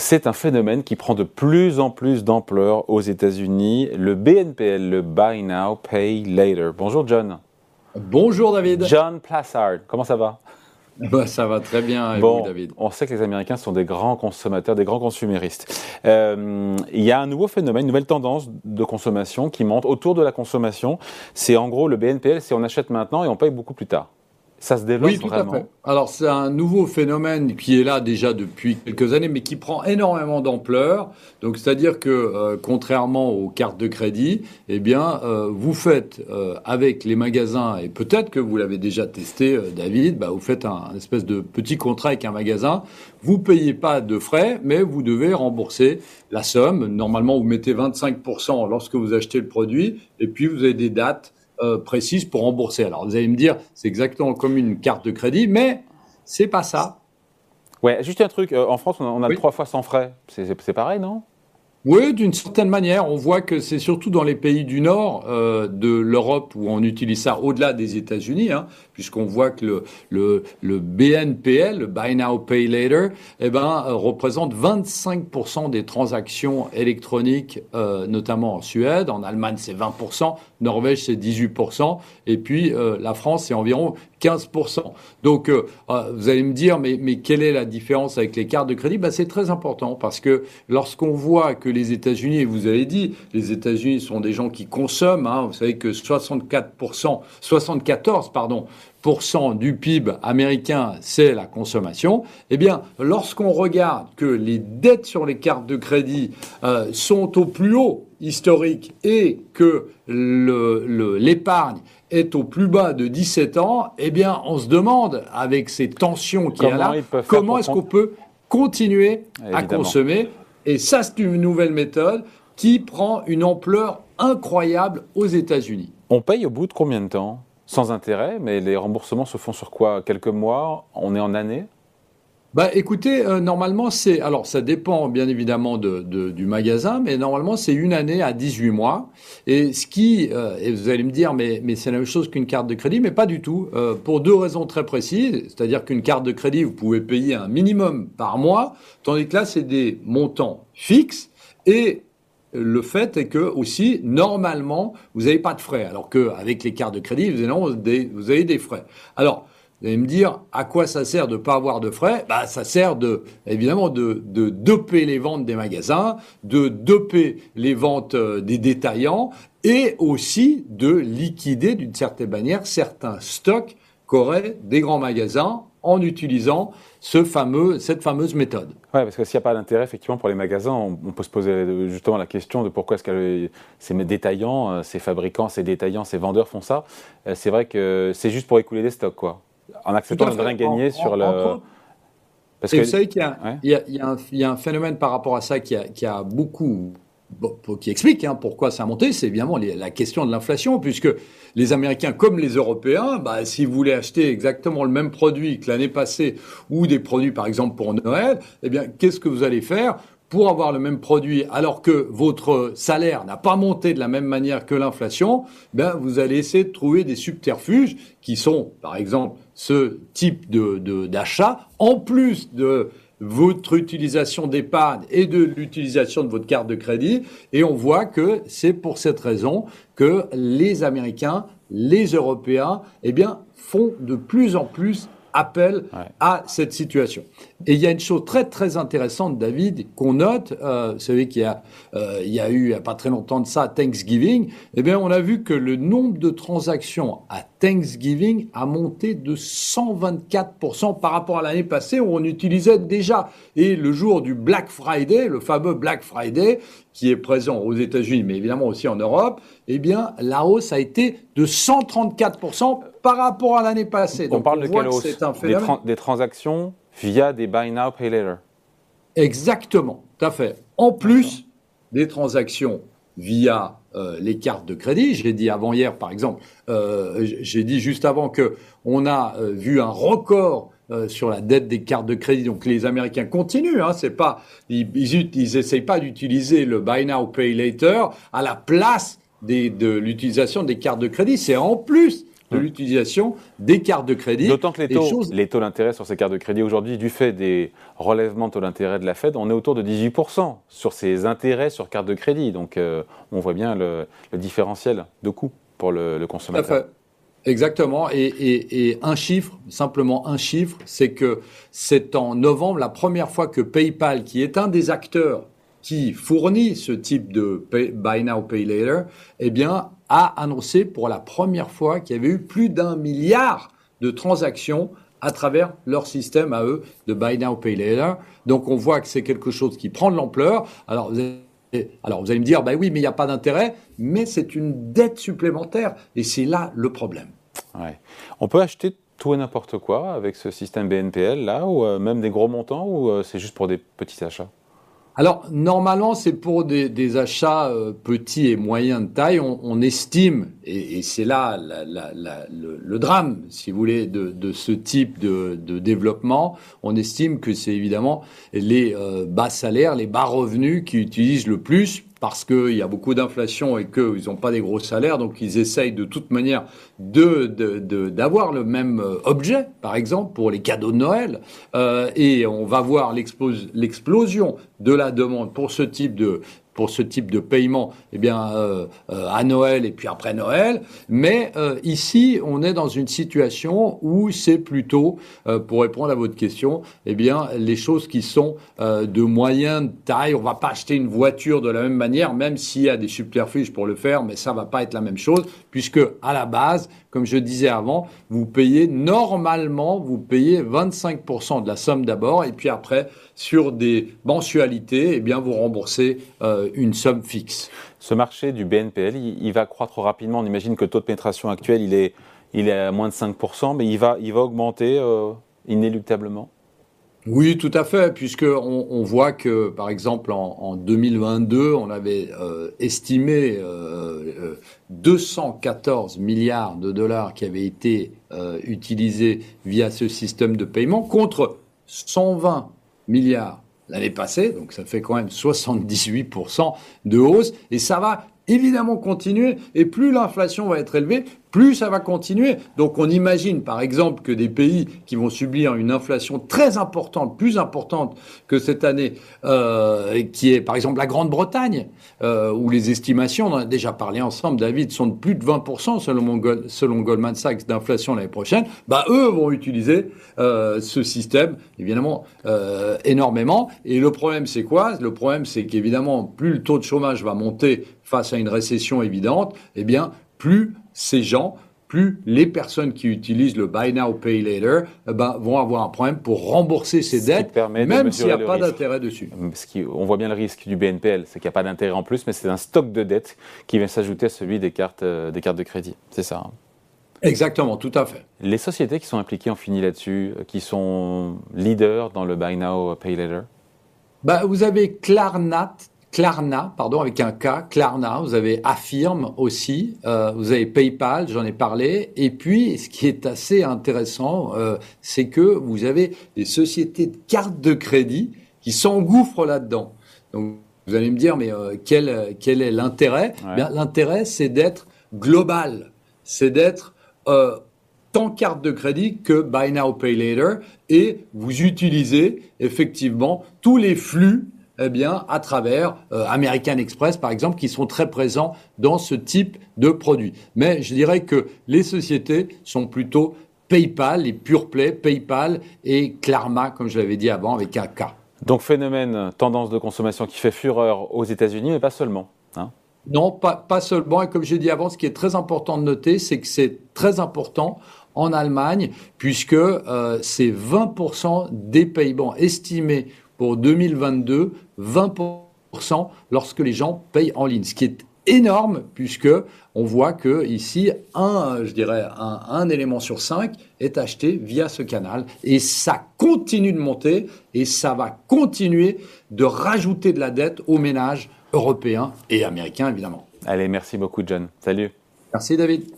C'est un phénomène qui prend de plus en plus d'ampleur aux États-Unis, le BNPL, le Buy Now, Pay Later. Bonjour John. Bonjour David. John Plassard, comment ça va? Bah, ça va très bien, et bon, David? On sait que les Américains sont des grands consommateurs, des grands consuméristes. Euh, il y a un nouveau phénomène, une nouvelle tendance de consommation qui monte autour de la consommation. C'est en gros le BNPL, c'est on achète maintenant et on paye beaucoup plus tard. Ça se développe oui, tout À fait. Alors c'est un nouveau phénomène qui est là déjà depuis quelques années, mais qui prend énormément d'ampleur. Donc c'est-à-dire que euh, contrairement aux cartes de crédit, eh bien euh, vous faites euh, avec les magasins et peut-être que vous l'avez déjà testé, David, bah, vous faites un, espèce de petit contrat avec un magasin. Vous payez pas de frais, mais vous devez rembourser la somme. Normalement, vous mettez 25% lorsque vous achetez le produit, et puis vous avez des dates euh, précise pour rembourser. Alors vous allez me dire, c'est exactement comme une carte de crédit, mais c'est pas ça. Ouais, juste un truc. Euh, en France, on a, trois fois sans frais. C'est pareil, non? Oui, d'une certaine manière, on voit que c'est surtout dans les pays du Nord euh, de l'Europe où on utilise ça au-delà des États-Unis, hein, puisqu'on voit que le, le, le, BNPL, le Buy Now Pay Later, eh ben, euh, représente 25% des transactions électroniques, euh, notamment en Suède. En Allemagne, c'est 20%, Norvège, c'est 18%, et puis euh, la France, c'est environ 15%. Donc, euh, vous allez me dire, mais, mais quelle est la différence avec les cartes de crédit? Ben, C'est très important parce que lorsqu'on voit que les États-Unis, vous avez dit, les États-Unis sont des gens qui consomment. Hein, vous savez que 64%, 74 pardon, du PIB américain, c'est la consommation. Eh bien, lorsqu'on regarde que les dettes sur les cartes de crédit euh, sont au plus haut historique et que l'épargne est au plus bas de 17 ans, eh bien, on se demande, avec ces tensions qu'il y a là, comment est-ce qu'on peut continuer à consommer. Et ça, c'est une nouvelle méthode qui prend une ampleur incroyable aux États-Unis. On paye au bout de combien de temps? Sans intérêt, mais les remboursements se font sur quoi? Quelques mois? On est en année? Bah, écoutez, euh, normalement, c'est. Alors, ça dépend bien évidemment de, du magasin, mais normalement, c'est une année à 18 mois. Et ce qui. Euh, et vous allez me dire, mais, mais c'est la même chose qu'une carte de crédit, mais pas du tout. Euh, pour deux raisons très précises. C'est-à-dire qu'une carte de crédit, vous pouvez payer un minimum par mois, tandis que là, c'est des montants fixes. Et le fait est que aussi normalement vous n'avez pas de frais, alors qu'avec les cartes de crédit vous avez vous avez des frais. Alors vous allez me dire, à quoi ça sert de ne pas avoir de frais? Bah, Ça sert de, évidemment de, de doper les ventes des magasins, de doper les ventes euh, des détaillants et aussi de liquider d'une certaine manière certains stocks qu'auraient des grands magasins en utilisant ce fameux, cette fameuse méthode. Oui, parce que s'il n'y a pas d'intérêt, effectivement, pour les magasins, on, peut se poser justement la question de pourquoi est-ce que ces détaillants, euh, ces fabricants, ces détaillants, ces vendeurs font ça. Euh, c'est vrai que c'est juste pour écouler des stocks, quoi en acceptant de rien gagner sur le. Parce que, vous savez qu'il y, y, a un phénomène par rapport à ça qui a, qui a beaucoup, qui explique hein, pourquoi ça a monté, c'est évidemment la question de l'inflation, puisque les Américains comme les Européens, bah, si vous voulez acheter exactement le même produit que l'année passée ou des produits par exemple pour Noël, eh bien qu'est-ce que vous allez faire? Pour avoir le même produit alors que votre salaire n'a pas monté de la même manière que l'inflation, ben vous allez essayer de trouver des subterfuges qui sont, par exemple, ce type de d'achat, en plus de votre utilisation d'épargne et de l'utilisation de votre carte de crédit. Et on voit que c'est pour cette raison que les Américains, les Européens, eh bien, font de plus en plus appel à cette situation. Et il y a une chose très très intéressante, David, qu'on note. Euh, vous savez qu'il y a, euh, il y a eu, il n'y a pas très longtemps de ça, Thanksgiving. Eh bien, on a vu que le nombre de transactions à Thanksgiving a monté de 124% par rapport à l'année passée où on utilisait déjà. Et le jour du Black Friday, le fameux Black Friday, qui est présent aux États-Unis, mais évidemment aussi en Europe, eh bien, la hausse a été de 134% par rapport à l'année passée. On parle de quelle hausse des, des transactions via des Buy Now, Pay Later. Exactement, tout à fait. En plus des transactions via euh, les cartes de crédit. J'ai dit avant hier, par exemple, euh, j'ai dit juste avant que on a euh, vu un record sur la dette des cartes de crédit. Donc les Américains continuent. Hein, c'est pas, ils, ils, pas d'utiliser le buy now pay later à la place des, de l'utilisation des cartes de crédit. C'est en plus de hmm. l'utilisation des cartes de crédit. D'autant que les taux, les taux d'intérêt sur ces cartes de crédit aujourd'hui, du fait des relèvements de taux d'intérêt de la Fed, on est autour de 18% sur ces intérêts sur cartes de crédit. Donc euh, on voit bien le, différentiel de coût pour le, consommateur. Exactement. Et, un chiffre, simplement un chiffre, c'est que c'est en novembre la première fois que PayPal, qui est un des acteurs qui fournit ce type de Buy Now, Pay Later, eh bien, a annoncé pour la première fois qu'il y avait eu plus d'un milliard de transactions à travers leur système à eux de Buy Now, Pay Later. Donc on voit que c'est quelque chose qui prend de l'ampleur. Alors vous alors vous allez me dire, bah oui, mais il n'y a pas d'intérêt, mais c'est une dette supplémentaire, et c'est là le problème. On peut acheter tout et n'importe quoi avec ce système BNPL là, ou euh, même des gros montants, ou euh, c'est juste pour des petits achats? Alors, normalement, c'est pour des, achats euh, petits et moyens de taille. On, estime, et, c'est là le, drame, si vous voulez, de, ce type de, développement, on estime que c'est évidemment les euh, bas salaires, les bas revenus qui utilisent le plus parce qu'il y a beaucoup d'inflation et qu'ils n'ont pas des gros salaires, donc ils essayent de toute manière de, d'avoir le même euh, objet, par exemple, pour les cadeaux de Noël. Euh, et on va voir l'explosion de la demande pour ce type de, pour ce type de paiement eh bien, euh, euh, à Noël et puis après Noël. Mais euh, ici, on est dans une situation où c'est plutôt, pour répondre à votre question, eh bien, les choses qui sont de moyenne taille. On va pas acheter une voiture de la même manière, même s'il y a des subterfuges pour le faire, mais ça va pas être la même chose, puisque à la base, comme je disais avant, vous payez normalement, vous payez 25% de la somme d'abord, et puis après, sur des mensualités, eh bien, vous remboursez euh, une somme fixe. Ce marché du BNPL, il, va croître rapidement. On imagine que le taux de pénétration actuel, il est, à moins de 5%, mais il va, il va augmenter euh, inéluctablement oui, tout à fait, puisque on, voit que, par exemple, en, 2022, on avait euh, estimé euh, 214 euh, milliards de dollars qui avaient été euh, utilisés via ce système de paiement, contre 120 milliards l'année passée, donc ça fait quand même 78% de hausse, et ça va évidemment continuer, et plus l'inflation va être élevée, plus ça va continuer. Donc on imagine par exemple que des pays qui vont subir une inflation très importante, plus importante que cette année, euh, qui est par exemple la Grande-Bretagne, euh, où les estimations, on en a déjà parlé ensemble, David, sont de plus de 20% selon, selon Goldman Sachs d'inflation l'année prochaine, bah eux vont utiliser euh, ce système évidemment euh, énormément. Et le problème c'est quoi? Le problème c'est qu'évidemment plus le taux de chômage va monter face à une récession évidente, eh bien plus ces gens, plus les personnes qui utilisent le Buy Now, Pay Later eh ben, vont avoir un problème pour rembourser ces dettes, même s'il n'y a pas d'intérêt dessus. on voit bien le risque du BNPL, c'est qu'il n'y a pas d'intérêt en plus, mais c'est un stock de dettes qui vient s'ajouter à celui des cartes, euh, des cartes de crédit. C'est ça. Hein. Exactement, tout à fait. Les sociétés qui sont impliquées, on finit là-dessus, euh, qui sont leaders dans le Buy Now, Pay Later? Bah, Vous avez Klarna, Klarna, pardon, avec un K, Klarna, vous avez Affirm aussi, euh, vous avez PayPal, j'en ai parlé, et puis ce qui est assez intéressant, euh, c'est que vous avez des sociétés de cartes de crédit qui s'engouffrent là-dedans. Donc vous allez me dire, mais euh, quel, quel est l'intérêt? L'intérêt, c'est d'être global, c'est d'être tant carte de crédit que Buy Now, Pay Later, et vous utilisez effectivement tous les flux eh bien, à travers euh, American Express, par exemple, qui sont très présents dans ce type de produits. Mais je dirais que les sociétés sont plutôt PayPal, les pure play, PayPal et Klarma, comme je l'avais dit avant, avec un K. Donc phénomène, tendance de consommation qui fait fureur aux États-Unis, mais pas seulement. Hein non, pas, pas seulement. Et comme j'ai dit avant, ce qui est très important de noter, c'est que c'est très important en Allemagne, puisque euh, c'est 20% des paiements estimés pour 2022 20% lorsque les gens payent en ligne, ce qui est énorme puisque on voit que ici un je dirais un, élément sur cinq est acheté via ce canal et ça continue de monter et ça va continuer de rajouter de la dette aux ménages européens et américains évidemment. Allez, merci beaucoup John. Salut. Merci David.